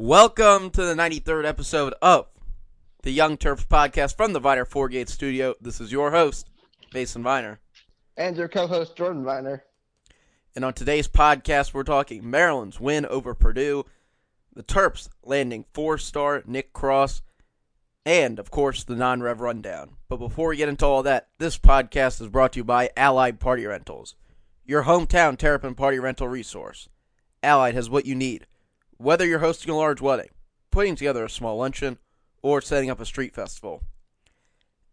Welcome to the 93rd episode of the Young Terps podcast from the Viner Four Gate Studio. This is your host, Mason Viner. And your co host, Jordan Viner. And on today's podcast, we're talking Maryland's win over Purdue, the Terps landing four star Nick Cross, and, of course, the non rev rundown. But before we get into all that, this podcast is brought to you by Allied Party Rentals, your hometown Terrapin party rental resource. Allied has what you need whether you're hosting a large wedding, putting together a small luncheon, or setting up a street festival.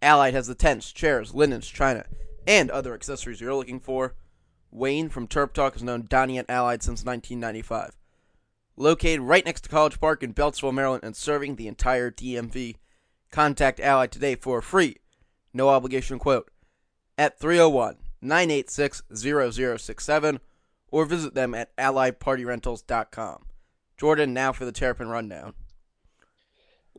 Allied has the tents, chairs, linens, china, and other accessories you're looking for. Wayne from Terp Talk has known Donnie at Allied since 1995. Located right next to College Park in Beltsville, Maryland, and serving the entire DMV. Contact Allied today for a free, no obligation quote at 301 986 0067 or visit them at alliedpartyrentals.com. Jordan, now for the Terrapin Rundown.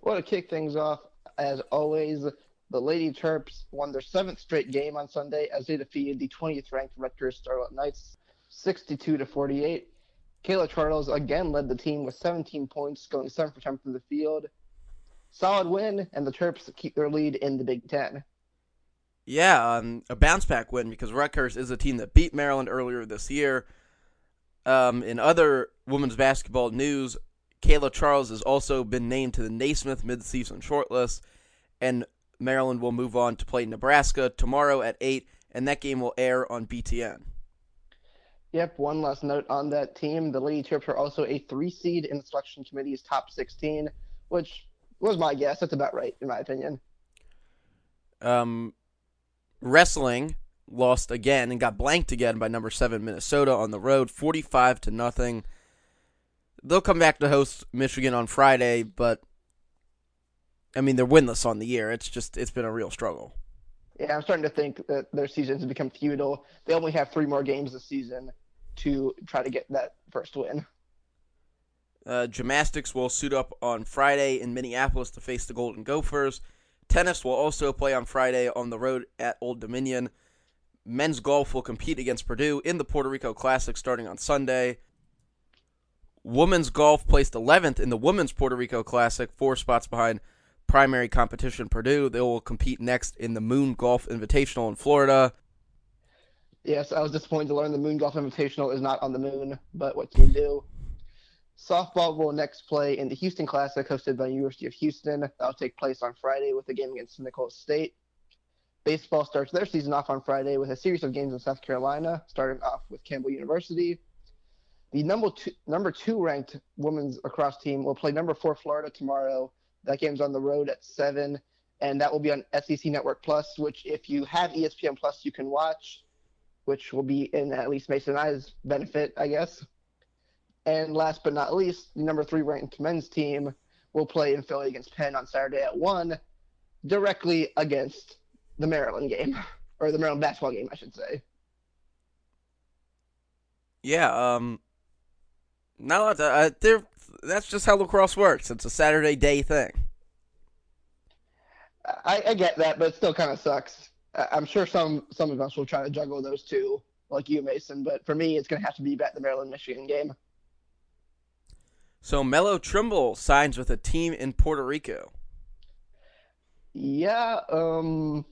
Well, to kick things off, as always, the Lady Terps won their seventh straight game on Sunday as they defeated the 20th ranked Rutgers Scarlet Knights 62 to 48. Kayla Charles again led the team with 17 points, going 7 for 10 from the field. Solid win, and the Terps keep their lead in the Big Ten. Yeah, um, a bounce back win because Rutgers is a team that beat Maryland earlier this year. Um, in other women's basketball news, Kayla Charles has also been named to the Naismith midseason shortlist, and Maryland will move on to play Nebraska tomorrow at 8, and that game will air on BTN. Yep, one last note on that team. The Lady Terps are also a three seed in the selection committee's top 16, which was my guess. That's about right, in my opinion. Um, wrestling lost again and got blanked again by number seven Minnesota on the road, forty-five to nothing. They'll come back to host Michigan on Friday, but I mean they're winless on the year. It's just it's been a real struggle. Yeah, I'm starting to think that their season has become futile. They only have three more games this season to try to get that first win. Uh, gymnastics will suit up on Friday in Minneapolis to face the Golden Gophers. Tennis will also play on Friday on the road at Old Dominion. Men's golf will compete against Purdue in the Puerto Rico Classic starting on Sunday. Women's golf placed 11th in the Women's Puerto Rico Classic, four spots behind primary competition Purdue. They will compete next in the Moon Golf Invitational in Florida. Yes, I was disappointed to learn the Moon Golf Invitational is not on the moon, but what can you do? Softball will next play in the Houston Classic hosted by University of Houston. That'll take place on Friday with a game against Nicholls State. Baseball starts their season off on Friday with a series of games in South Carolina, starting off with Campbell University. The number two, number two ranked women's lacrosse team will play number four Florida tomorrow. That game's on the road at seven, and that will be on SEC Network Plus, which if you have ESPN Plus, you can watch, which will be in at least Mason and I's benefit, I guess. And last but not least, the number three ranked men's team will play in Philly against Penn on Saturday at one, directly against the Maryland game or the Maryland basketball game, I should say. Yeah, um, not a lot. To, uh, there, that's just how lacrosse works. It's a Saturday day thing. I, I get that, but it still kind of sucks. I'm sure some some of us will try to juggle those two, like you, Mason. But for me, it's going to have to be bet the Maryland Michigan game. So Melo Trimble signs with a team in Puerto Rico. Yeah, um,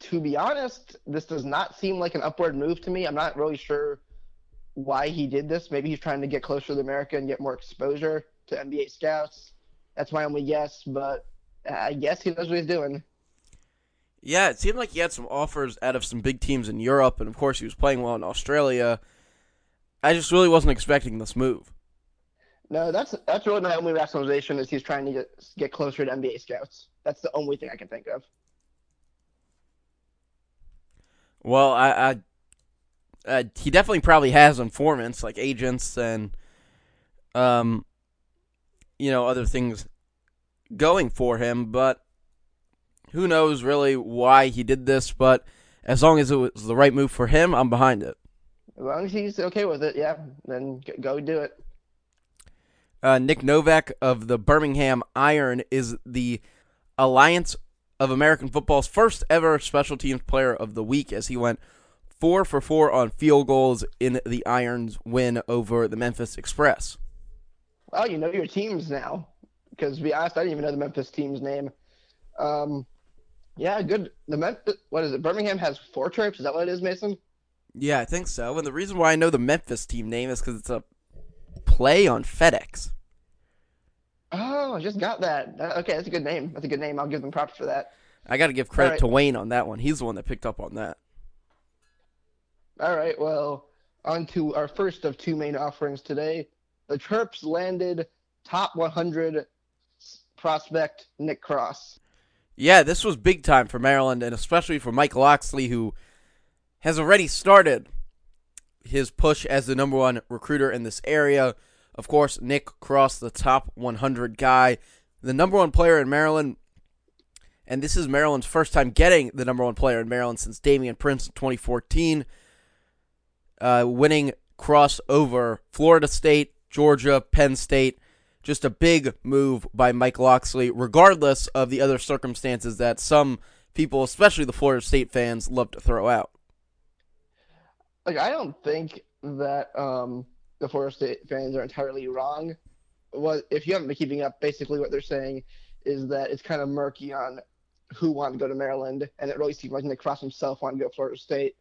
to be honest, this does not seem like an upward move to me. I'm not really sure why he did this. Maybe he's trying to get closer to America and get more exposure to NBA scouts. That's my only guess, but I guess he knows what he's doing. Yeah, it seemed like he had some offers out of some big teams in Europe, and of course he was playing well in Australia. I just really wasn't expecting this move. No, that's that's really my only rationalization is he's trying to get get closer to NBA scouts. That's the only thing I can think of. Well, I, I uh, he definitely probably has informants like agents and um, you know, other things going for him, but who knows really why he did this? But as long as it was the right move for him, I'm behind it. As long as he's okay with it, yeah, then go do it. Uh, Nick Novak of the Birmingham Iron is the Alliance of American football's first ever special teams player of the week as he went four for four on field goals in the Irons' win over the Memphis Express. Well, you know your teams now. Because to be honest, I didn't even know the Memphis team's name. Um, yeah, good. The Memphis, what is it? Birmingham has four trips. Is that what it is, Mason? Yeah, I think so. And the reason why I know the Memphis team name is because it's a play on FedEx. Oh, I just got that. Okay, that's a good name. That's a good name. I'll give them props for that. I got to give credit right. to Wayne on that one. He's the one that picked up on that. All right, well, on to our first of two main offerings today. The Terps landed top 100 prospect Nick Cross. Yeah, this was big time for Maryland, and especially for Mike Locksley, who has already started his push as the number one recruiter in this area. Of course, Nick Cross, the top 100 guy, the number one player in Maryland. And this is Maryland's first time getting the number one player in Maryland since Damian Prince in 2014, uh, winning cross over Florida State, Georgia, Penn State. Just a big move by Mike Locksley, regardless of the other circumstances that some people, especially the Florida State fans, love to throw out. Like, I don't think that um, the Florida State fans are entirely wrong. What if you haven't been keeping up? Basically, what they're saying is that it's kind of murky on who wanted to go to Maryland, and it really seemed like Nick Cross himself wanted to go to Florida State.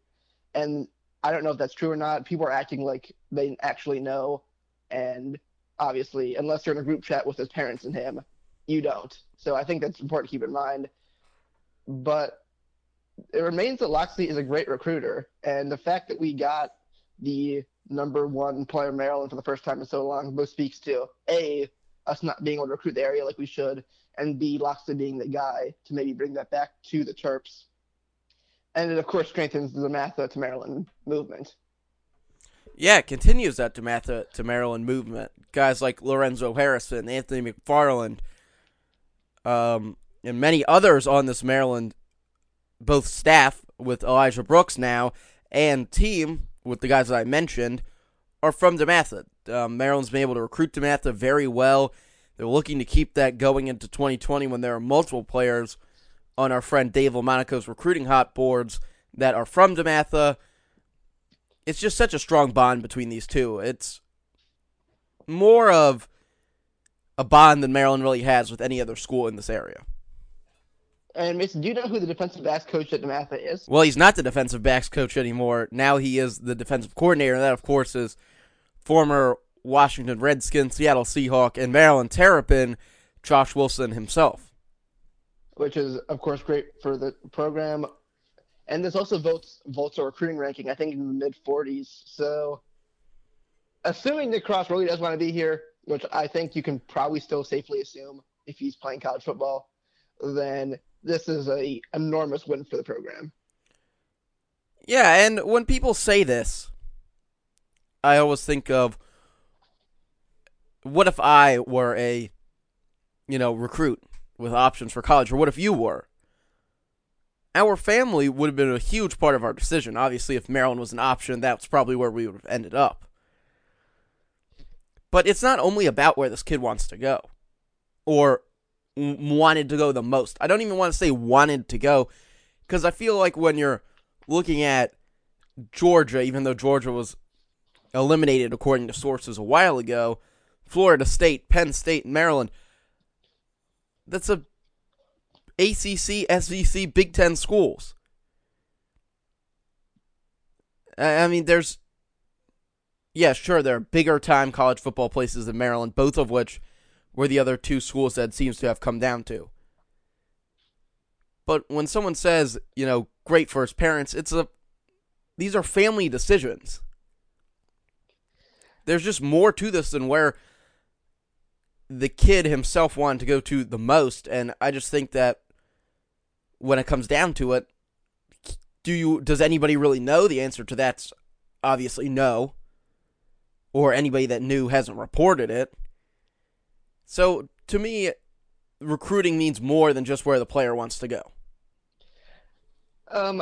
And I don't know if that's true or not. People are acting like they actually know, and obviously, unless you're in a group chat with his parents and him, you don't. So I think that's important to keep in mind. But it remains that Locksley is a great recruiter, and the fact that we got the number one player in Maryland for the first time in so long both speaks to a us not being able to recruit the area like we should, and B Locksley being the guy to maybe bring that back to the Terps. And it of course strengthens the DeMatha to Maryland movement. Yeah, it continues that DeMatha to Maryland movement. Guys like Lorenzo Harrison, Anthony McFarland, um, and many others on this Maryland, both staff with Elijah Brooks now and team with the guys that I mentioned, are from DeMatha. Um, Maryland's been able to recruit DeMatha very well. They're looking to keep that going into 2020 when there are multiple players on our friend Dave LaMonaco's recruiting hot boards that are from DeMatha. It's just such a strong bond between these two. It's more of a bond than Maryland really has with any other school in this area. And Mason, do you know who the defensive backs coach at DeMatha is? Well, he's not the defensive backs coach anymore. Now he is the defensive coordinator. And that, of course, is former Washington Redskins, Seattle Seahawk, and Maryland Terrapin, Josh Wilson himself. Which is, of course, great for the program. And this also votes votes a recruiting ranking, I think, in the mid 40s. So, assuming Nick Cross really does want to be here, which I think you can probably still safely assume if he's playing college football, then this is a enormous win for the program. Yeah, and when people say this, I always think of what if I were a you know, recruit with options for college or what if you were? Our family would have been a huge part of our decision. Obviously, if Maryland was an option, that's probably where we would have ended up. But it's not only about where this kid wants to go or wanted to go the most. I don't even want to say wanted to go because I feel like when you're looking at Georgia, even though Georgia was eliminated according to sources a while ago, Florida State, Penn State, and Maryland, that's a ACC, SEC, Big Ten schools. I mean, there's, yeah, sure, there are bigger time college football places than Maryland, both of which were the other two schools that seems to have come down to. But when someone says, you know, great for his parents, it's a, these are family decisions. There's just more to this than where the kid himself wanted to go to the most, and I just think that when it comes down to it, do you does anybody really know? The answer to that's obviously no. Or anybody that knew hasn't reported it. So to me, recruiting means more than just where the player wants to go. Um,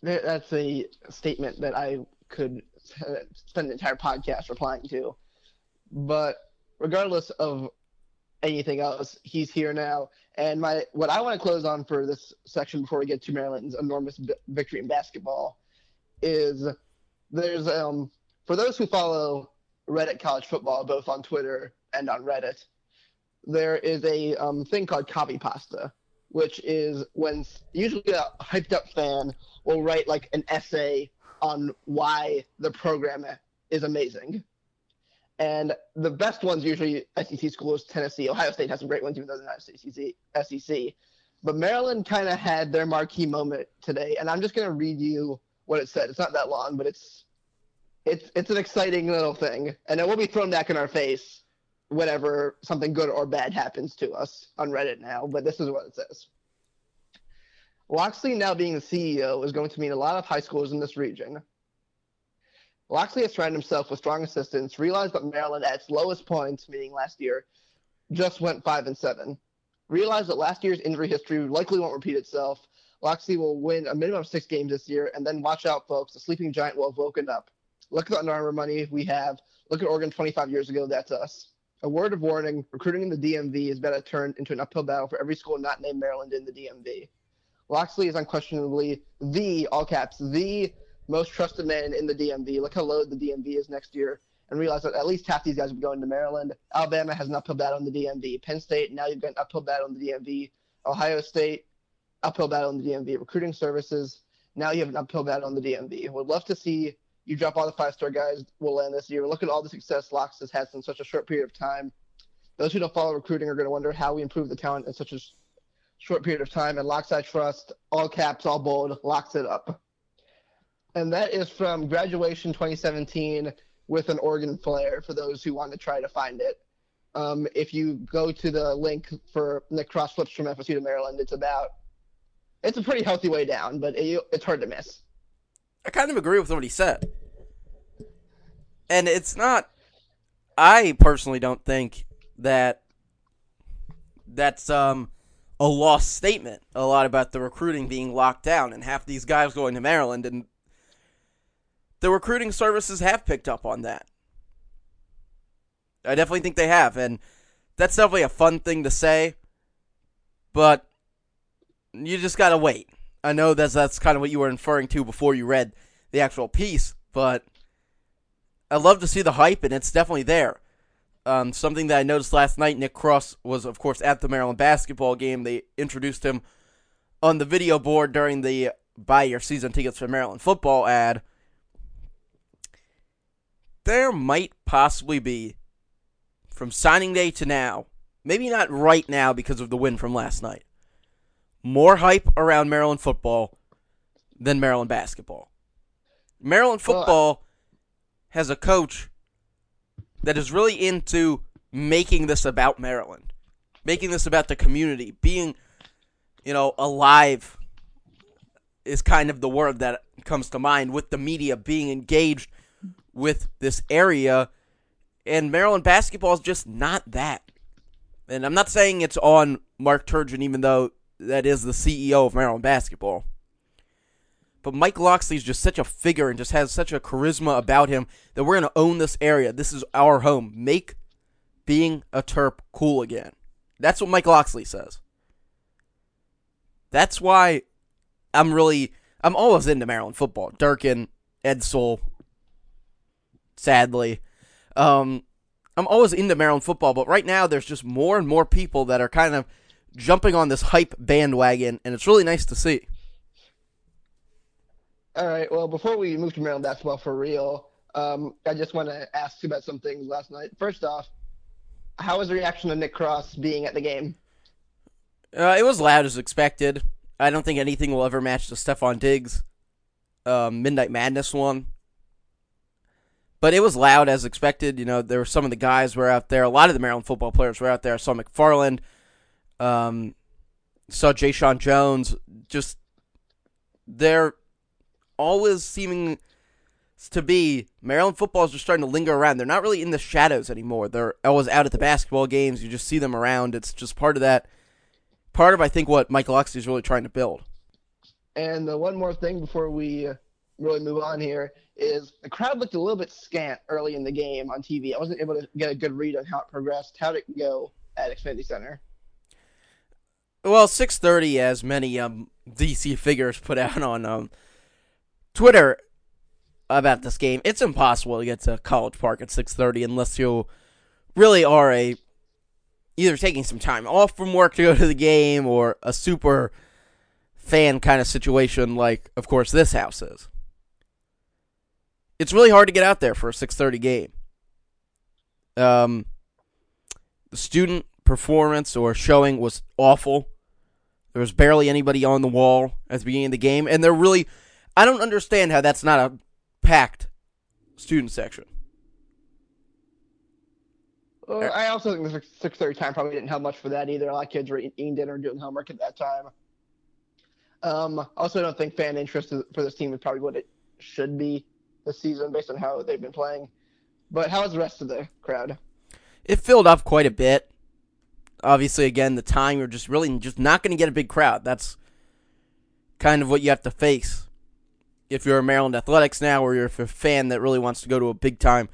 that's a statement that I could spend an entire podcast replying to. But regardless of anything else, he's here now. And my what I want to close on for this section before we get to Maryland's enormous b- victory in basketball is there's um for those who follow Reddit college football both on Twitter and on Reddit. There is a um, thing called copy pasta, which is when usually a hyped up fan will write like an essay on why the program is amazing. And the best ones usually SEC schools, Tennessee, Ohio State has some great ones, even though they're not SEC. SEC. But Maryland kind of had their marquee moment today, and I'm just going to read you what it said. It's not that long, but it's it's it's an exciting little thing, and it will be thrown back in our face whenever something good or bad happens to us on Reddit now. But this is what it says. Locksley now being the CEO is going to mean a lot of high schools in this region. Locksley has surrounded himself with strong assistants, realized that Maryland at its lowest point, meaning last year, just went five and seven. Realized that last year's injury history likely won't repeat itself. Locksley will win a minimum of six games this year, and then watch out, folks. The sleeping giant will have woken up. Look at the Under Armour money we have. Look at Oregon 25 years ago. That's us. A word of warning: recruiting in the DMV is about to turn into an uphill battle for every school not named Maryland in the DMV. Locksley is unquestionably the all caps the most trusted man in the DMV. Look how low the DMV is next year, and realize that at least half these guys will be going to Maryland. Alabama has an uphill battle in the DMV. Penn State now you've got an uphill battle in the DMV. Ohio State uphill battle in the DMV. Recruiting services now you have an uphill battle in the DMV. Would love to see you drop all the five star guys will land this year. Look at all the success Locks has had in such a short period of time. Those who don't follow recruiting are going to wonder how we improve the talent in such a short period of time. And Locks I Trust, all caps, all bold, locks it up and that is from graduation 2017 with an organ flair for those who want to try to find it. Um, if you go to the link for Nick Cross flips from FSU to Maryland, it's about it's a pretty healthy way down, but it, it's hard to miss. I kind of agree with what he said, and it's not. I personally don't think that that's um a lost statement. A lot about the recruiting being locked down and half these guys going to Maryland and the recruiting services have picked up on that. I definitely think they have, and that's definitely a fun thing to say, but you just gotta wait. I know that's that's kind of what you were inferring to before you read the actual piece, but I love to see the hype, and it's definitely there. Um, something that I noticed last night, Nick Cross was, of course, at the Maryland basketball game. They introduced him on the video board during the buy your season tickets for Maryland football ad there might possibly be, from signing day to now, maybe not right now because of the win from last night, more hype around Maryland football than Maryland basketball. Maryland football has a coach that is really into making this about Maryland, making this about the community, being, you know, alive is kind of the word that comes to mind with the media being engaged with this area, and Maryland basketball is just not that. And I'm not saying it's on Mark Turgeon, even though that is the CEO of Maryland basketball. But Mike Locksley is just such a figure and just has such a charisma about him that we're going to own this area. This is our home. Make being a Terp cool again. That's what Mike Locksley says. That's why I'm really, I'm always into Maryland football. Durkin, Edsall, sadly. Um, I'm always into Maryland football, but right now there's just more and more people that are kind of jumping on this hype bandwagon, and it's really nice to see. All right. Well, before we move to Maryland basketball for real, um, I just want to ask you about some things last night. First off, how was the reaction to Nick Cross being at the game? Uh, it was loud as expected. I don't think anything will ever match the Stefon Diggs uh, Midnight Madness one. But it was loud as expected. You know, there were some of the guys were out there. A lot of the Maryland football players were out there. I saw McFarland, um, saw Jay Sean Jones. Just they're always seeming to be Maryland football is just starting to linger around. They're not really in the shadows anymore. They're always out at the basketball games. You just see them around. It's just part of that. Part of I think what Michael Locksley is really trying to build. And uh, one more thing before we uh, really move on here is the crowd looked a little bit scant early in the game on TV. I wasn't able to get a good read on how it progressed. How did it go at Xfinity Center? Well, 6:30, as many um, DC figures put out on um, Twitter about this game. It's impossible to get to College Park at 6:30 unless you really are a either taking some time off from work to go to the game or a super fan kind of situation like of course this house is. It's really hard to get out there for a 6:30 game. Um the student performance or showing was awful. There was barely anybody on the wall at the beginning of the game and they're really I don't understand how that's not a packed student section. Well, I also think the six thirty time probably didn't help much for that either. A lot of kids were eating dinner, doing homework at that time. Um, also, don't think fan interest for this team is probably what it should be this season based on how they've been playing. But how was the rest of the crowd? It filled up quite a bit. Obviously, again, the time you're just really just not going to get a big crowd. That's kind of what you have to face if you're a Maryland Athletics now, or you're a fan that really wants to go to a big time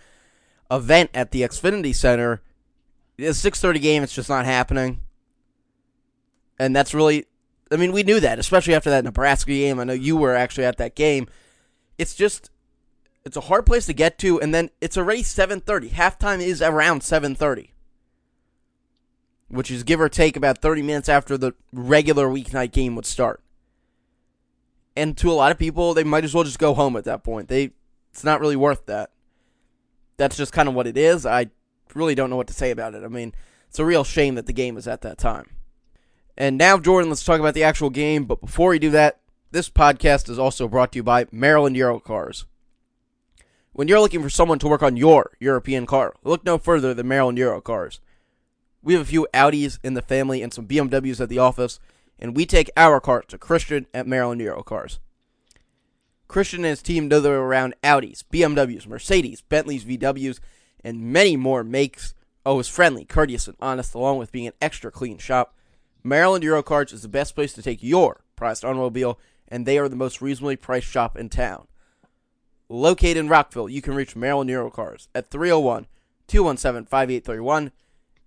event at the Xfinity Center. The 6:30 game, it's just not happening, and that's really. I mean, we knew that, especially after that Nebraska game. I know you were actually at that game. It's just, it's a hard place to get to, and then it's already 7:30. Halftime is around 7:30, which is give or take about 30 minutes after the regular weeknight game would start. And to a lot of people, they might as well just go home at that point. They, it's not really worth that that's just kind of what it is. I really don't know what to say about it. I mean, it's a real shame that the game is at that time. And now, Jordan, let's talk about the actual game. But before we do that, this podcast is also brought to you by Maryland Eurocars. When you're looking for someone to work on your European car, look no further than Maryland Eurocars. We have a few Audis in the family and some BMWs at the office, and we take our car to Christian at Maryland Eurocars. Christian and his team know they're around Audis, BMWs, Mercedes, Bentleys, VWs, and many more makes. Oh, is friendly, courteous, and honest, along with being an extra clean shop. Maryland Eurocars is the best place to take your prized automobile, and they are the most reasonably priced shop in town. Located in Rockville, you can reach Maryland Eurocars at 301 217 5831.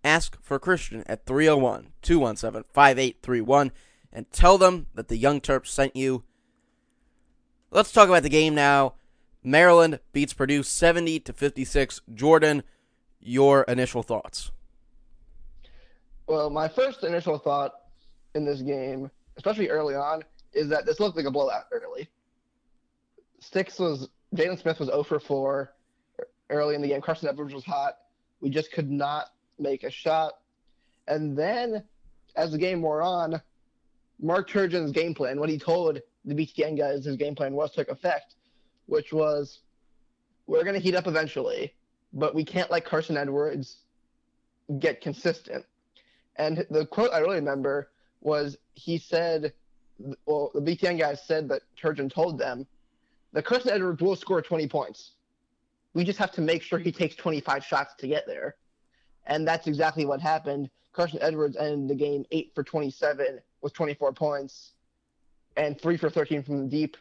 Ask for Christian at 301 217 5831 and tell them that the Young Terps sent you Let's talk about the game now. Maryland beats Purdue 70 to 56. Jordan, your initial thoughts. Well, my first initial thought in this game, especially early on, is that this looked like a blowout early. Sticks was Jalen Smith was 0 for 4 early in the game. Carsen Edwards was hot. We just could not make a shot. And then, as the game wore on, Mark Turgeon's game plan, what he told the BTN guys, his game plan was took effect, which was we're going to heat up eventually, but we can't let Carsen Edwards get consistent. And the quote I really remember was he said, well, the BTN guys said that Turgeon told them that Carsen Edwards will score 20 points. We just have to make sure he takes 25 shots to get there. And that's exactly what happened. Carsen Edwards ended the game 8 for 27 with 24 points and three for 13 from the deep.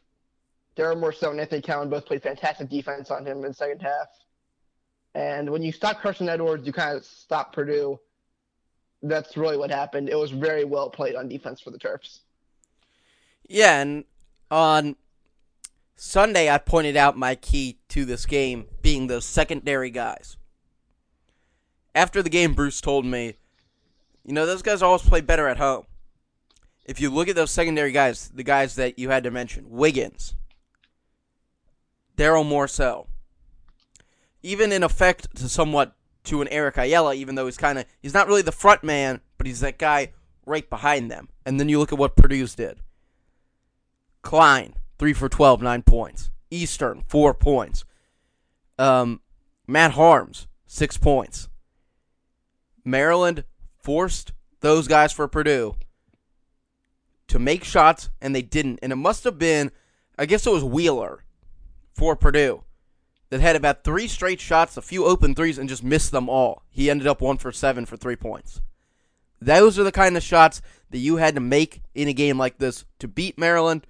Darryn Morsell and Anthony Cowan both played fantastic defense on him in the second half. And when you stop Carsen Edwards, you kind of stop Purdue. That's really what happened. It was very well played on defense for the Terps. Yeah, and on Sunday, I pointed out my key to this game being the secondary guys. After the game, Bruce told me, you know, those guys always play better at home if you look at those secondary guys, the guys that you had to mention, Wiggins, Darryn Morsell, even in effect to somewhat to an Eric Ayala, even though he's kind of he's not really the front man, but he's that guy right behind them. And then you look at what Purdue's did. Cline, three for 12, nine points. Eastern, four points. Um, Matt Haarms, six points. Maryland forced those guys for Purdue to make shots, and they didn't. And it must have been, I guess it was Wheeler for Purdue that had about three straight shots, a few open threes, and just missed them all. He ended up one for seven for three points. Those are the kind of shots that you had to make in a game like this to beat Maryland.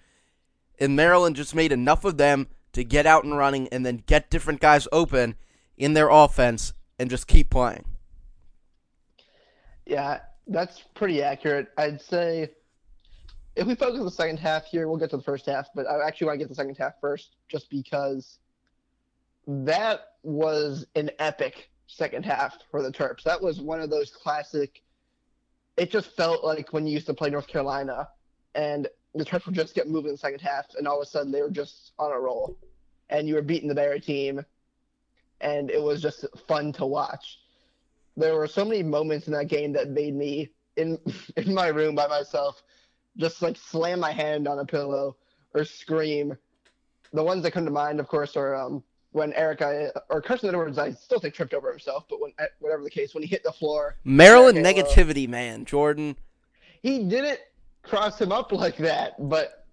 And Maryland just made enough of them to get out and running and then get different guys open in their offense and just keep playing. Yeah, that's pretty accurate. I'd say if we focus on the second half here, we'll get to the first half, but I actually want to get the second half first, just because that was an epic second half for the Terps. That was one of those classic. It just felt like when you used to play North Carolina, and the Terps would just get moving in the second half, and all of a sudden they were just on a roll, and you were beating the Barry team, and it was just fun to watch. There were so many moments in that game that made me in in my room by myself, just like slam my hand on a pillow or scream. The ones that come to mind, of course, are um, when Erica or Carsen Edwards, I still think tripped over himself, but when whatever the case, when he hit the floor, Maryland negativity, man, Jordan. He didn't cross him up like that, but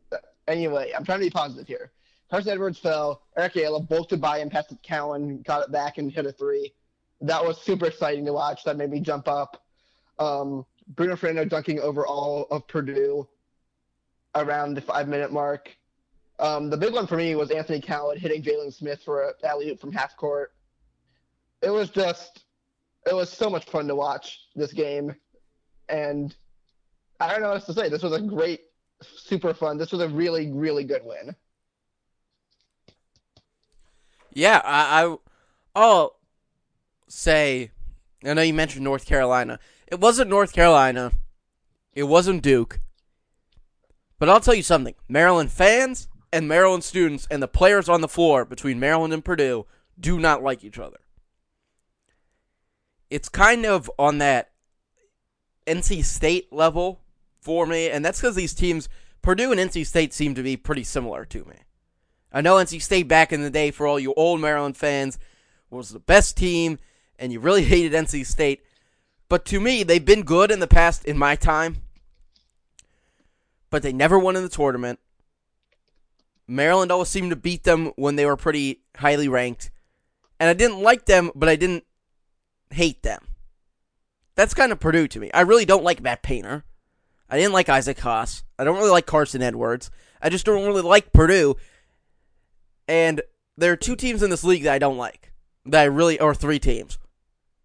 anyway, I'm trying to be positive here. Carsen Edwards fell. Eric Ayala bolted by him past Cowan, got it back and hit a three. That was super exciting to watch. That made me jump up. Um, Bruno Fernando dunking over all of Purdue around the five minute mark. Um, the big one for me was Anthony Cowan hitting Jalen Smith for a alley oop from half court. It was just, it was so much fun to watch this game, and I don't know what else to say. This was a great, super fun. This was a really, really good win. Yeah, I, I I'll say. I know you mentioned North Carolina. It wasn't North Carolina. It wasn't Duke. But I'll tell you something. Maryland fans and Maryland students and the players on the floor between Maryland and Purdue do not like each other. It's kind of on that NC State level for me, and that's because these teams, Purdue and NC State, seem to be pretty similar to me. I know NC State back in the day, for all you old Maryland fans, was the best team, and you really hated NC State. But to me, they've been good in the past in my time, but they never won in the tournament. Maryland always seemed to beat them when they were pretty highly ranked. And I didn't like them, but I didn't hate them. That's kind of Purdue to me. I really don't like Matt Painter. I didn't like Isaac Haas. I don't really like Carsen Edwards. I just don't really like Purdue. And there are two teams in this league that I don't like. That I really, or three teams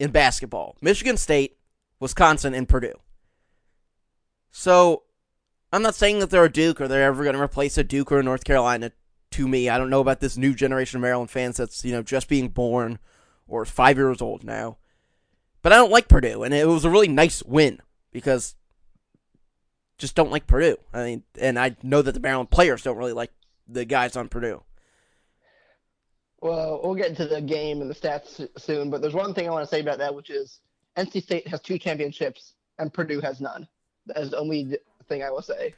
in basketball Michigan State, Wisconsin, and Purdue. So I'm not saying that they're a Duke or they're ever going to replace a Duke or a North Carolina. To me, I don't know about this new generation of Maryland fans that's you know just being born or five years old now. But I don't like Purdue, and it was a really nice win because just don't like Purdue. I mean, and I know that the Maryland players don't really like the guys on Purdue. Well, we'll get into the game and the stats soon, but there's one thing I want to say about that, which is NC State has two championships and Purdue has none. That is the only thing I will say.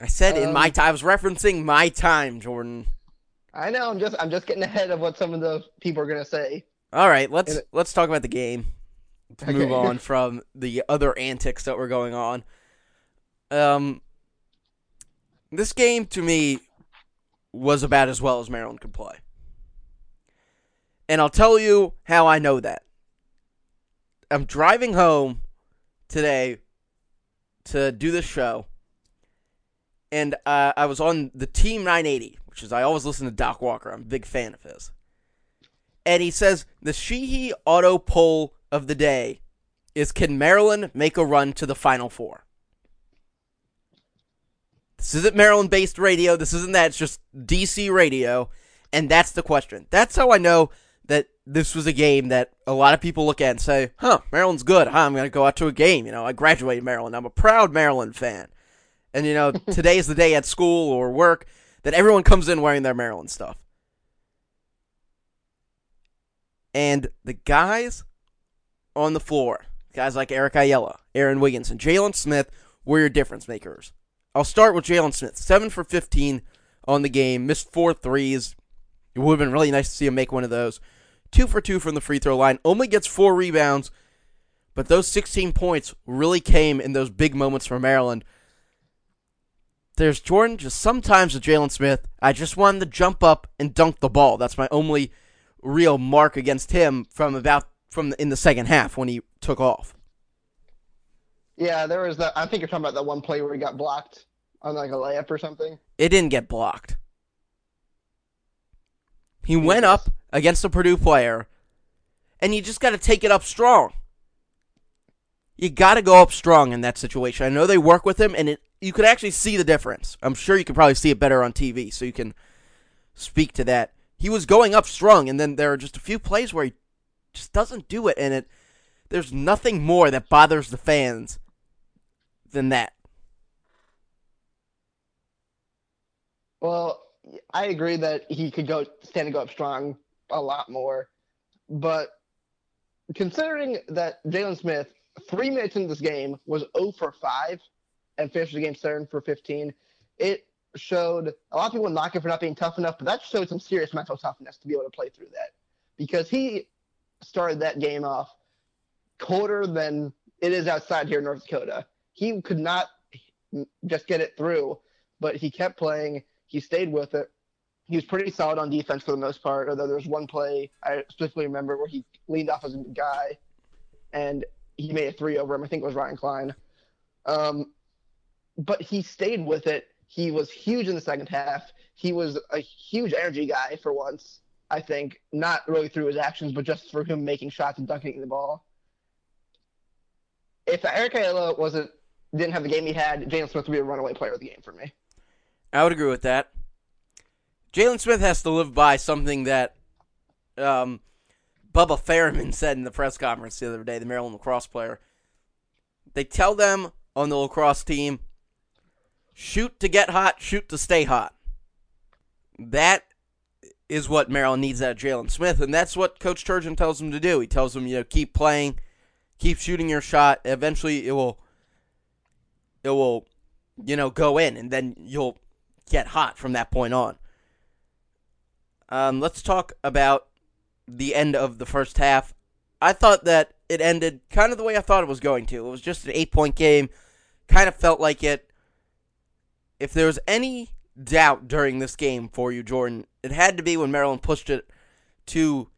I said um, in my um, time. I was referencing my time, Jordan. I know. I'm just I'm just getting ahead of what some of the people are gonna say. All right, let's let's talk about the game. To okay. move on from the other antics that were going on. Um, this game to me was about as well as Maryland could play. And I'll tell you how I know that. I'm driving home today to do this show, and uh, I was on the Team 980, which is I always listen to Doc Walker. I'm a big fan of his. And he says the Sheehy auto poll of the day is can Maryland make a run to the Final Four? This isn't Maryland based radio. This isn't that. It's just DC radio. And that's the question. That's how I know that this was a game that a lot of people look at and say, huh, Maryland's good. Huh, I'm going to go out to a game. You know, I graduated Maryland. I'm a proud Maryland fan. And, you know, today is the day at school or work that everyone comes in wearing their Maryland stuff. And the guys on the floor, guys like Eric Ayala, Aaron Wiggins, and Jalen Smith were your difference makers. I'll start with Jalen Smith. 7 for 15 on the game, missed four threes. It would have been really nice to see him make one of those two for two from the free throw line, only gets four rebounds, but those 16 points really came in those big moments for Maryland. There's Jordan, just sometimes with Jalen Smith, I just want him to jump up and dunk the ball. That's my only real mark against him from about from in the second half when he took off. Yeah, there was that. I think you're talking about that one play where he got blocked on like a layup or something. It didn't get blocked. He went up against a Purdue player, and you just got to take it up strong. You got to go up strong in that situation. I know they work with him, and it, you could actually see the difference. I'm sure you could probably see it better on TV, so you can speak to that. He was going up strong, and then there are just a few plays where he just doesn't do it, and it there's nothing more that bothers the fans than that. Well, I agree that he could go stand and go up strong a lot more, but considering that Jalen Smith, three minutes in this game, was 0 for 5 and finished the game 7 for 15, it showed a lot of people knocking for not being tough enough, but that showed some serious mental toughness to be able to play through that because he started that game off colder than it is outside here in North Dakota. He could not just get it through, but he kept playing. He stayed with it. He was pretty solid on defense for the most part, although there was one play I specifically remember where he leaned off as a guy and he made a three over him. I think it was Ryan Cline. Um, but he stayed with it. He was huge in the second half. He was a huge energy guy for once, I think, not really through his actions, but just for him making shots and dunking the ball. If Eric Ayala wasn't didn't have the game he had, Jalen Smith would be a runaway player of the game for me. I would agree with that. Jalen Smith has to live by something that um, Bubba Fairman said in the press conference the other day, the Maryland lacrosse player. They tell them on the lacrosse team shoot to get hot, shoot to stay hot. That is what Maryland needs out of Jalen Smith, and that's what Coach Turgeon tells him to do. He tells him, you know, keep playing, keep shooting your shot. Eventually, it will, it will, you know, go in, and then you'll get hot from that point on. Um, let's talk about the end of the first half. I thought that it ended kind of the way I thought it was going to. It was just an eight point game. Kind of felt like it. If there was any doubt during this game for you, Jordan, it had to be when Maryland pushed it to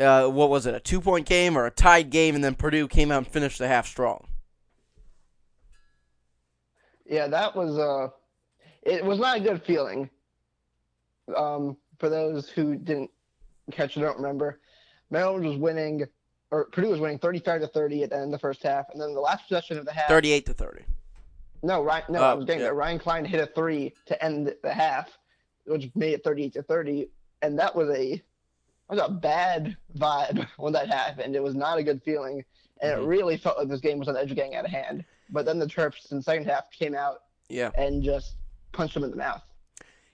uh, what was it, a two point game or a tied game, and then Purdue came out and finished the half strong. Yeah, that was uh it was not a good feeling. Um, for those who didn't catch it, don't remember, Maryland was winning, or Purdue was winning 35 to 30 at the end of the first half, and then the last possession of the half. 38 to 30. No, Ryan, no, Oh, I was getting yeah. there. Ryan Cline hit a three to end the half, which made it 38 to 30, and that was a that was a bad vibe when that happened. It was not a good feeling, and Mhm. it really felt like this game was on the edge of getting out of hand. But then the Terps in the second half came out Yeah. and just punched them in the mouth.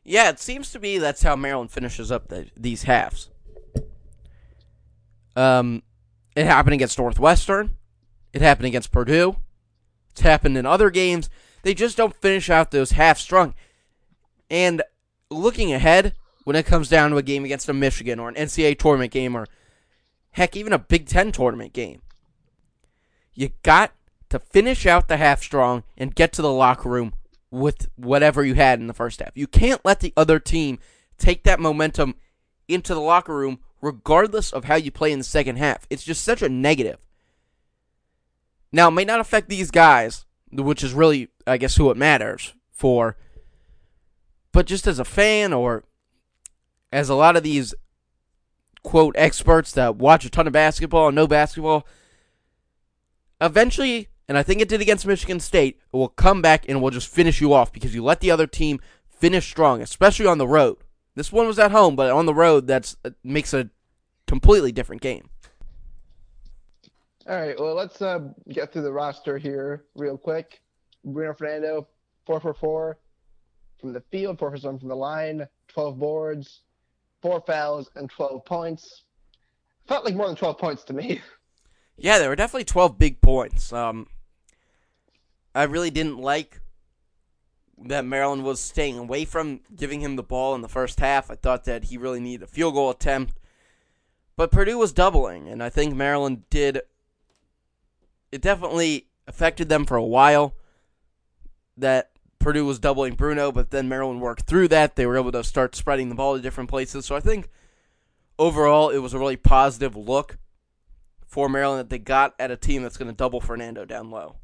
Yeah, it seems to be that's how Maryland finishes up the, these halves. Um, it happened against Northwestern. It happened against Purdue. It's happened in other games. They just don't finish out those half strong. And looking ahead, when it comes down to a game against a Michigan or an NCAA tournament game or heck, even a Big Ten tournament game, you got to finish out the half strong and get to the locker room with whatever you had in the first half. You can't let the other team take that momentum into the locker room regardless of how you play in the second half. It's just such a negative. Now, it may not affect these guys, which is really, I guess, who it matters for. But just as a fan or as a lot of these quote experts that watch a ton of basketball and know basketball, eventually, and I think it did against Michigan State, will come back and will just finish you off because you let the other team finish strong, especially on the road. This one was at home, but on the road, that's it makes a completely different game. All right, well, let's uh, get through the roster here real quick. Bruno Fernando, 4 for 4 from the field, 4 for 7 from the line, 12 boards, 4 fouls, and 12 points. Felt like more than 12 points to me. Yeah, there were definitely 12 big points. Um, I really didn't like that Maryland was staying away from giving him the ball in the first half. I thought that he really needed a field goal attempt. But Purdue was doubling, and I think Maryland did. It definitely affected them for a while that Purdue was doubling Bruno, but then Maryland worked through that. They were able to start spreading the ball to different places. So I think overall it was a really positive look for Maryland that they got at a team that's going to double Fernando down low.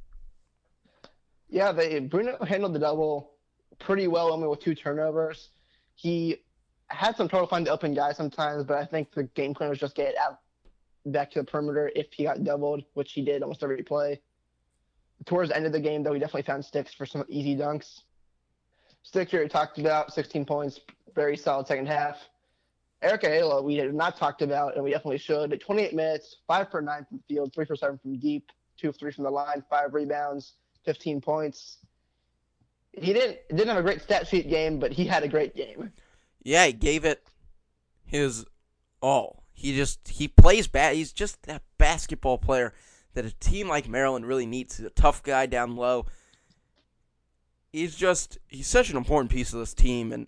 Yeah, they Bruno handled the double pretty well, only with two turnovers. He had some trouble finding the open guy sometimes, but I think the game plan was just get out back to the perimeter if he got doubled, which he did almost every play. Towards the end of the game, though, he definitely found sticks for some easy dunks. Stick here talked about 16 points, very solid second half. Eric Ayala, we have not talked about, and we definitely should. 28 minutes, 5 for 9 from field, 3 for 7 from deep, 2 for 3 from the line, 5 rebounds, 15 points. He didn't didn't have a great stat sheet game, but he had a great game. Yeah, he gave it his all. He just he plays bad. He's just that basketball player that a team like Maryland really needs. He's a tough guy down low. He's just he's such an important piece of this team. And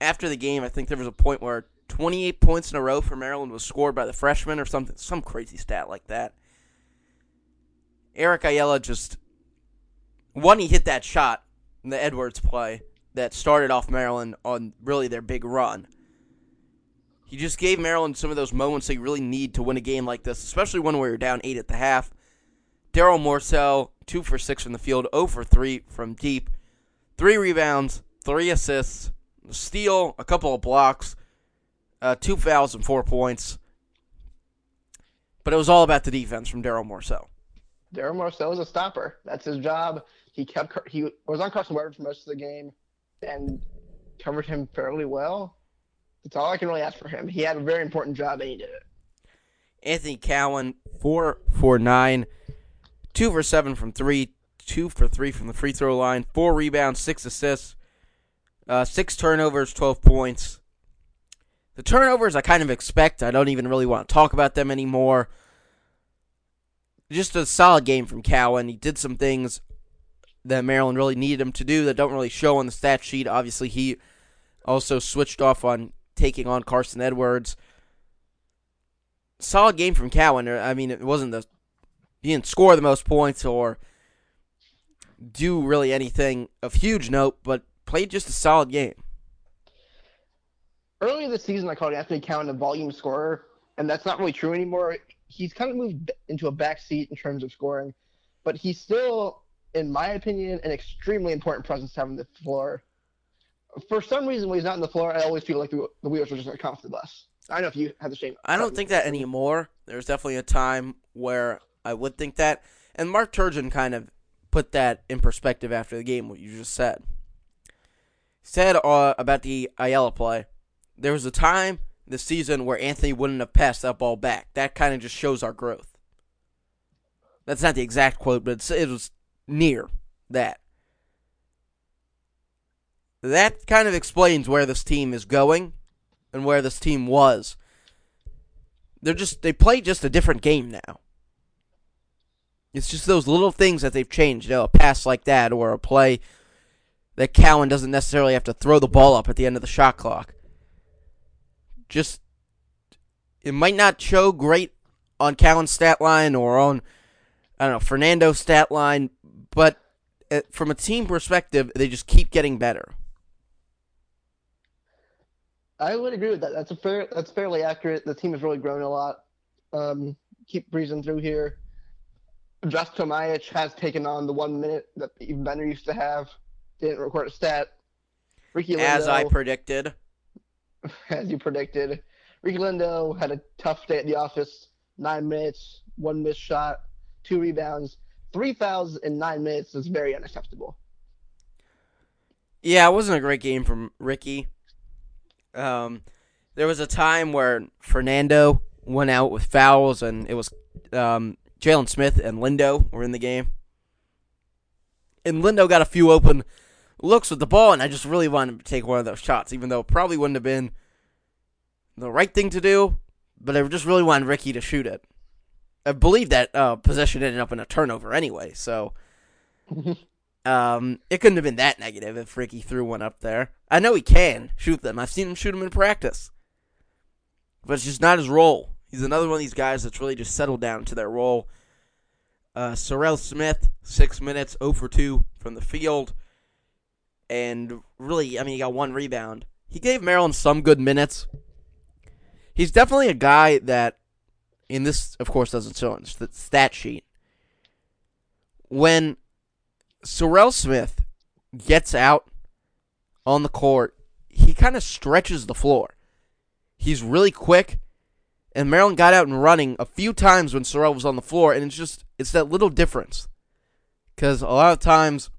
after the game, I think there was a point where 28 points in a row for Maryland was scored by the freshman or something, some crazy stat like that. Eric Ayala just one he hit that shot in the Edwards play that started off Maryland on really their big run. He just gave Maryland some of those moments they really need to win a game like this, especially when we were down eight at the half. Darryn Morsell, two for six from the field, 0 for three from deep, three rebounds, three assists, a steal, a couple of blocks, uh, two fouls, and four points. But it was all about the defense from Darryn Morsell. Darryn Morsell is a stopper. That's his job. He kept he was on Carson Webber for most of the game, and covered him fairly well. That's all I can really ask for him. He had a very important job, and he did it. Anthony Cowan, four for nine, two for seven from three, two for three from the free throw line, four rebounds, six assists, uh, six turnovers, 12 points. The turnovers I kind of expect. I don't even really want to talk about them anymore. Just a solid game from Cowan. He did some things that Maryland really needed him to do that don't really show on the stat sheet. Obviously, he also switched off on taking on Carsen Edwards. Solid game from Cowan. I mean, it wasn't the he didn't score the most points or do really anything of huge note, but played just a solid game. Earlier this season, I called Anthony Cowan a volume scorer, and that's not really true anymore. He's kind of moved into a back seat in terms of scoring, but he's still, in my opinion, an extremely important presence to have on the floor. For some reason, when he's not on the floor, I always feel like the, the wheels are just come off the bus. I don't know if you have the same. I don't think that anymore. There's definitely a time where I would think that, and Mark Turgeon kind of put that in perspective after the game. What you just said. He said uh, about the Ayala play. There was a time this season where Anthony wouldn't have passed that ball back. That kind of just shows our growth. That's not the exact quote, but it was near that. That kind of explains where this team is going and where this team was. They're just they play just a different game now. It's just those little things that they've changed. You know, a pass like that or a play that Cowan doesn't necessarily have to throw the ball up at the end of the shot clock. Just it might not show great on Cowan's stat line or on I don't know Fernando's stat line, but uh, from a team perspective, they just keep getting better. I would agree with that. That's a fair. That's fairly accurate. The team has really grown a lot. Um, keep breezing through here. Just Tomaic has taken on the one minute that Ivan Bender used to have. Didn't record a stat. Ricky Lindo, as I predicted. As you predicted. Ricky Lindo had a tough day at the office. Nine minutes, one missed shot, two rebounds, three fouls in nine minutes is very unacceptable. Yeah, it wasn't a great game from Ricky. Um, there was a time where Fernando went out with fouls, and it was um, Jalen Smith and Lindo were in the game. And Lindo got a few open looks with the ball, and I just really wanted to take one of those shots, even though it probably wouldn't have been the right thing to do, but I just really wanted Ricky to shoot it. I believe that uh, possession ended up in a turnover anyway, so um, it couldn't have been that negative if Ricky threw one up there. I know he can shoot them. I've seen him shoot them in practice, but it's just not his role. He's another one of these guys that's really just settled down to their role. Uh, Serrel Smith, six minutes, 0 for 2 from the field. And really, I mean, he got one rebound. He gave Maryland some good minutes. He's definitely a guy that, in this, of course, doesn't show on the stat sheet. When Serrel Smith gets out on the court, he kind of stretches the floor. He's really quick and Maryland got out and running a few times when Serrel was on the floor, and it's just it's that little difference. Because a lot of times,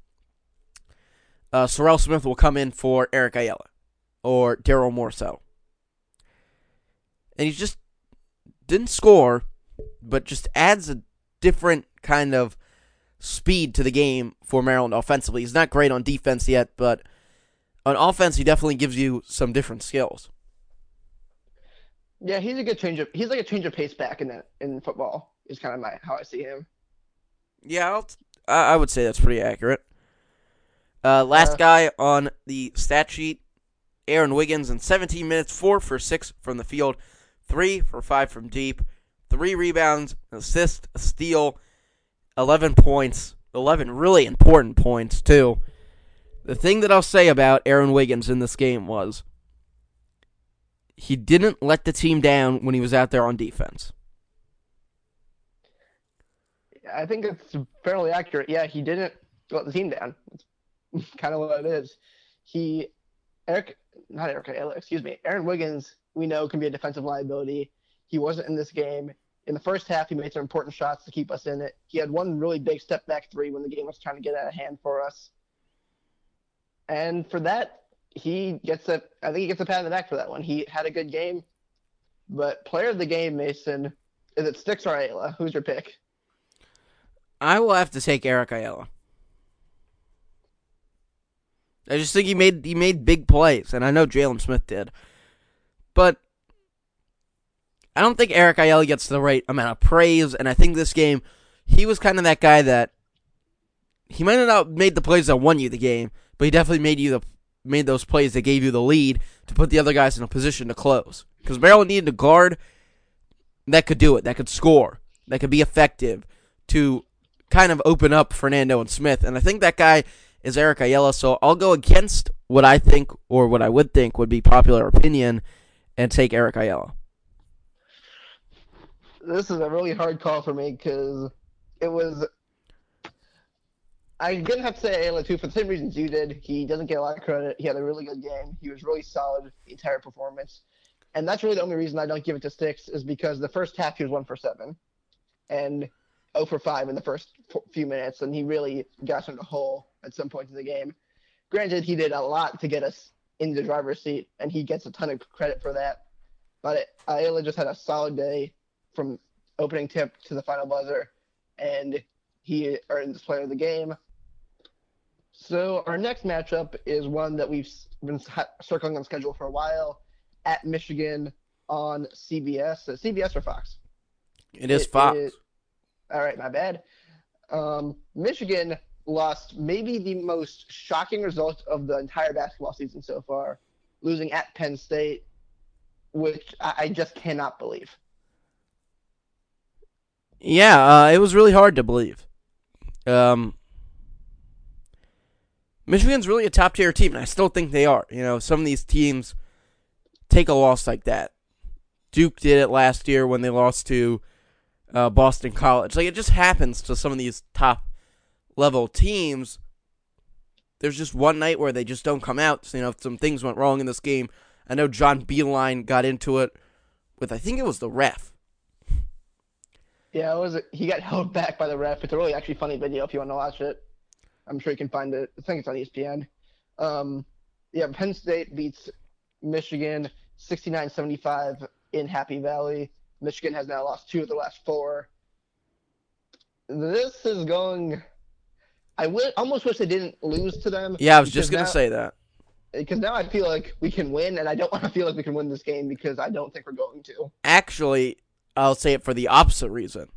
uh, Serrel Smith will come in for Eric Ayala or Darryn Morsell. and he just didn't score, but just adds a different kind of speed to the game for Maryland offensively. He's not great on defense yet, but on offense, he definitely gives you some different skills. Yeah, he's a good change of. He's like a change of pace back in that in football. Is kind of my how I see him. Yeah, I'll, I would say that's pretty accurate. Uh, last guy on the stat sheet, Aaron Wiggins, in 17 minutes, four for six from the field, three for five from deep, three rebounds, an assist, a steal, 11 points, 11 really important points too. The thing that I'll say about Aaron Wiggins in this game was he didn't let the team down when he was out there on defense. I think it's fairly accurate. Yeah, he didn't let the team down. It's kind of what it is. He, Eric, not Eric, excuse me, Aaron Wiggins, we know can be a defensive liability. He wasn't in this game. In the first half, he made some important shots to keep us in it. He had one really big step back three when the game was trying to get out of hand for us. And for that, he gets a. I think he gets a pat on the back for that one. He had a good game, but player of the game, Mason, is it Sticks or Ayala? Who's your pick? I will have to take Eric Ayala. I just think he made he made big plays, and I know Jalen Smith did, but I don't think Eric Ayala gets the right amount of praise. And I think this game, he was kind of that guy that he might not have made the plays that won you the game, but he definitely made you the made those plays that gave you the lead to put the other guys in a position to close. Because Maryland needed a guard that could do it, that could score, that could be effective to kind of open up Fernando and Smith. And I think that guy is Eric Ayala. So I'll go against what I think or what I would think would be popular opinion and take Eric Ayala. This is a really hard call for me because it was I'm gonna have to say Ayala too for the same reasons you did. He doesn't get a lot of credit. He had a really good game. He was really solid the entire performance, and that's really the only reason I don't give it to Sticks is because the first half he was one for seven, and 0 for five in the first few minutes, and he really got in the hole at some point in the game. Granted, he did a lot to get us in the driver's seat, and he gets a ton of credit for that. But Ayala just had a solid day from opening tip to the final buzzer, and he earned the player of the game. So our next matchup is one that we've been circling on schedule for a while at Michigan on CBS. Uh, CBS or Fox? It is it, Fox. It, all right, my bad. Um, Michigan lost maybe the most shocking result of the entire basketball season so far, losing at Penn State, which I, I just cannot believe. Yeah, uh, it was really hard to believe. Um, Michigan's really a top tier team, and I still think they are. You know, some of these teams take a loss like that. Duke did it last year when they lost to uh, Boston College. Like it just happens to some of these top level teams. There's just one night where they just don't come out. So, you know, some things went wrong in this game. I know John Beilein got into it with I think it was the ref. Yeah, it was. He got held back by the ref. It's a really actually funny video if you want to watch it. I'm sure you can find it. I think it's on ESPN. Um, yeah, Penn State beats Michigan 69-75 in Happy Valley. Michigan has now lost two of the last four. This is going. I w- almost wish they didn't lose to them. Yeah, I was just gonna now, say that. Because now I feel like we can win, and I don't want to feel like we can win this game because I don't think we're going to. Actually, I'll say it for the opposite reason.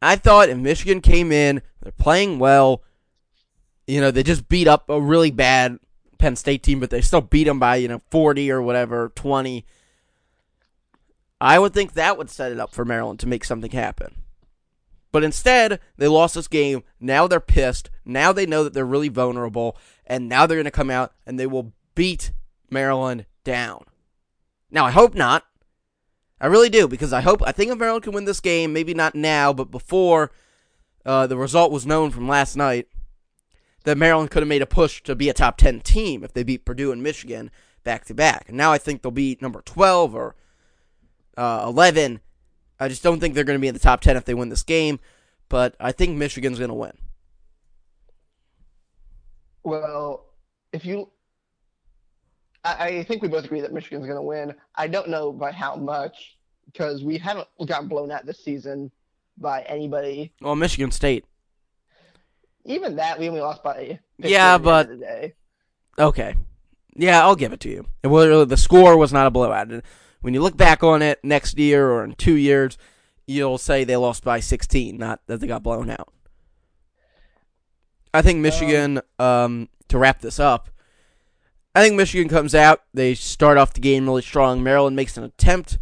I thought if Michigan came in, they're playing well, you know, they just beat up a really bad Penn State team, but they still beat them by, you know, 40 or whatever, 20. I would think that would set it up for Maryland to make something happen. But instead, they lost this game. Now they're pissed. Now they know that they're really vulnerable. And now they're going to come out and they will beat Maryland down. Now, I hope not. I really do because I hope, I think Maryland can win this game, maybe not now, but before uh, the result was known from last night, that Maryland could have made a push to be a top 10 team if they beat Purdue and Michigan back to back. And now I think they'll be number 12 or uh, 11. I just don't think they're going to be in the top 10 if they win this game, but I think Michigan's going to win. Well, if you I, I think we both agree that Michigan's going to win. I don't know by how much because we haven't gotten blown out this season by anybody. Well, Michigan State. Even that, we only lost by. Yeah, but-. Okay. Yeah, I'll give it to you. It was, the score was not a blowout. When you look back on it next year or in two years, you'll say they lost by 16, not that they got blown out. I think Michigan, um, to wrap this up, I think Michigan comes out. They start off the game really strong. Maryland makes an attempt,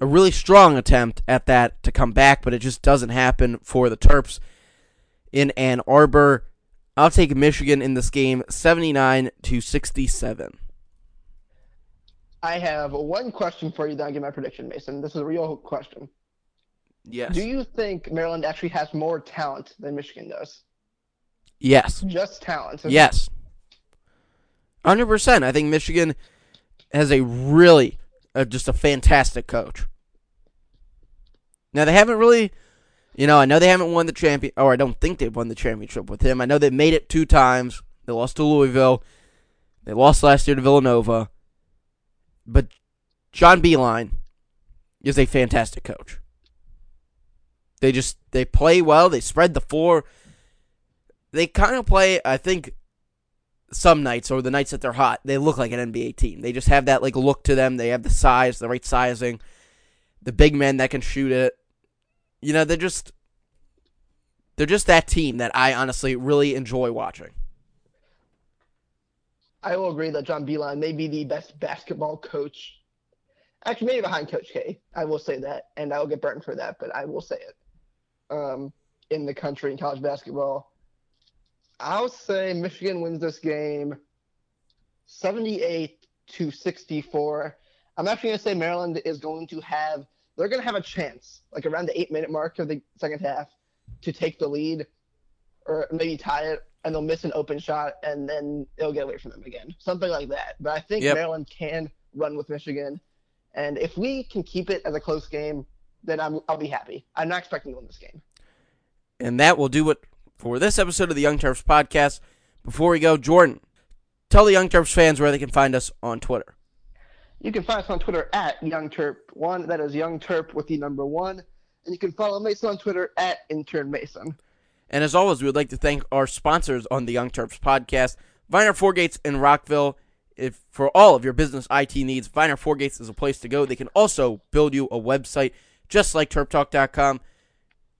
a really strong attempt at that to come back, but it just doesn't happen for the Terps in Ann Arbor. I'll take Michigan in this game 79 to 67. I have one question for you. Then I'll give my prediction, Mason. This is a real question. Yes. Do you think Maryland actually has more talent than Michigan does? yes. Just talent. Yes. 100%. I think Michigan has a really, uh, just a fantastic coach. Now, they haven't really, you know, I know they haven't won the champion, or I don't think they've won the championship with him. I know they made it two times. They lost to Louisville. They lost last year to Villanova. But John Beilein is a fantastic coach. They just, they play well. They spread the floor. They kind of play, I think, some nights or the nights that they're hot, they look like an NBA team. They just have that like look to them. They have the size, the right sizing, the big men that can shoot it. You know, they're just they're just that team that I honestly really enjoy watching. I will agree that John Beilein may be the best basketball coach. Actually, maybe behind Coach K. I will say that, and I will get burned for that, but I will say it. Um, in the country in college basketball, I'll say Michigan wins this game, seventy-eight to sixty-four. I'm actually going to say Maryland is going to have. They're going to have a chance, like around the eight-minute mark of the second half, to take the lead, or maybe tie it, and they'll miss an open shot, and then it'll get away from them again, something like that. But I think Yep. Maryland can run with Michigan, and if we can keep it as a close game, then I'm, I'll be happy. I'm not expecting to win this game. And that will do it for this episode of the Young Terps podcast. Before we go, Jordan, tell the Young Terps fans where they can find us on Twitter. You can find us on Twitter at YoungTerp1. That is Young Terp with the number one. And you can follow Mason on Twitter at Intern Mason. And as always, we would like to thank our sponsors on the Young Terps podcast, Viner Four Gates in Rockville. If for all of your business IT needs, Viner Four Gates is a place to go. They can also build you a website just like TerpTalk.com.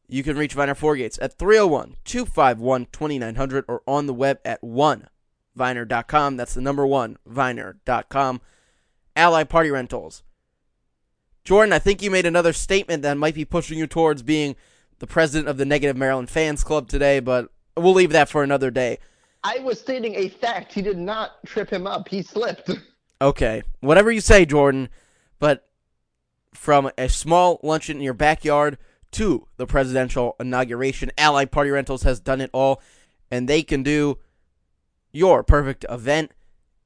You can reach Viner Four Gates at 301 251 2900 or on the web at 1viner.com. That's the number one, viner.com. Allied Party Rentals. Jordan, I think you made another statement that might be pushing you towards being the president of the Negative Maryland Fans Club today, but we'll leave that for another day. I was stating a fact. He did not trip him up. He slipped. Okay, whatever you say, Jordan, but from a small luncheon in your backyard to the presidential inauguration, Allied Party Rentals has done it all, and they can do your perfect event.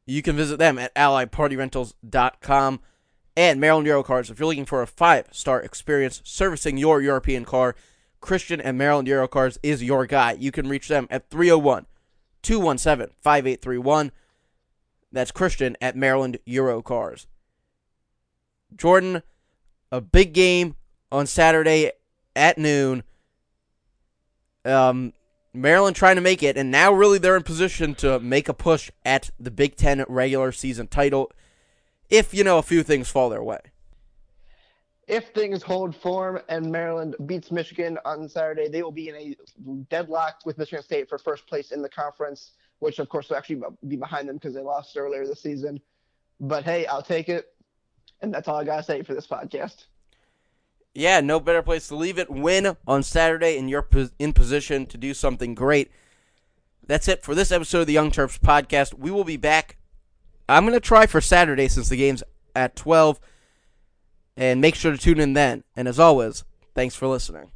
You can visit them at alliedpartyrentals.com and Maryland Eurocars. If you're looking for a five star experience servicing your European car, Christian and Maryland Eurocars is your guy. You can reach them at 301 217 5831. That's Christian at Maryland Eurocars. Jordan, a big game on Saturday at noon. Um, Maryland trying to make it, and now really they're in position to make a push at the Big Ten regular season title if, you know, a few things fall their way. If things hold form and Maryland beats Michigan on Saturday, they will be in a deadlock with Michigan State for first place in the conference, which of course will actually be behind them because they lost earlier this season. But hey, I'll take it. And that's all I got to say for this podcast. Yeah, no better place to leave it. Win on Saturday, and you're in position to do something great. That's it for this episode of the Young Terps podcast. We will be back. I'm going to try for Saturday since the game's at 12. And make sure to tune in then. And as always, thanks for listening.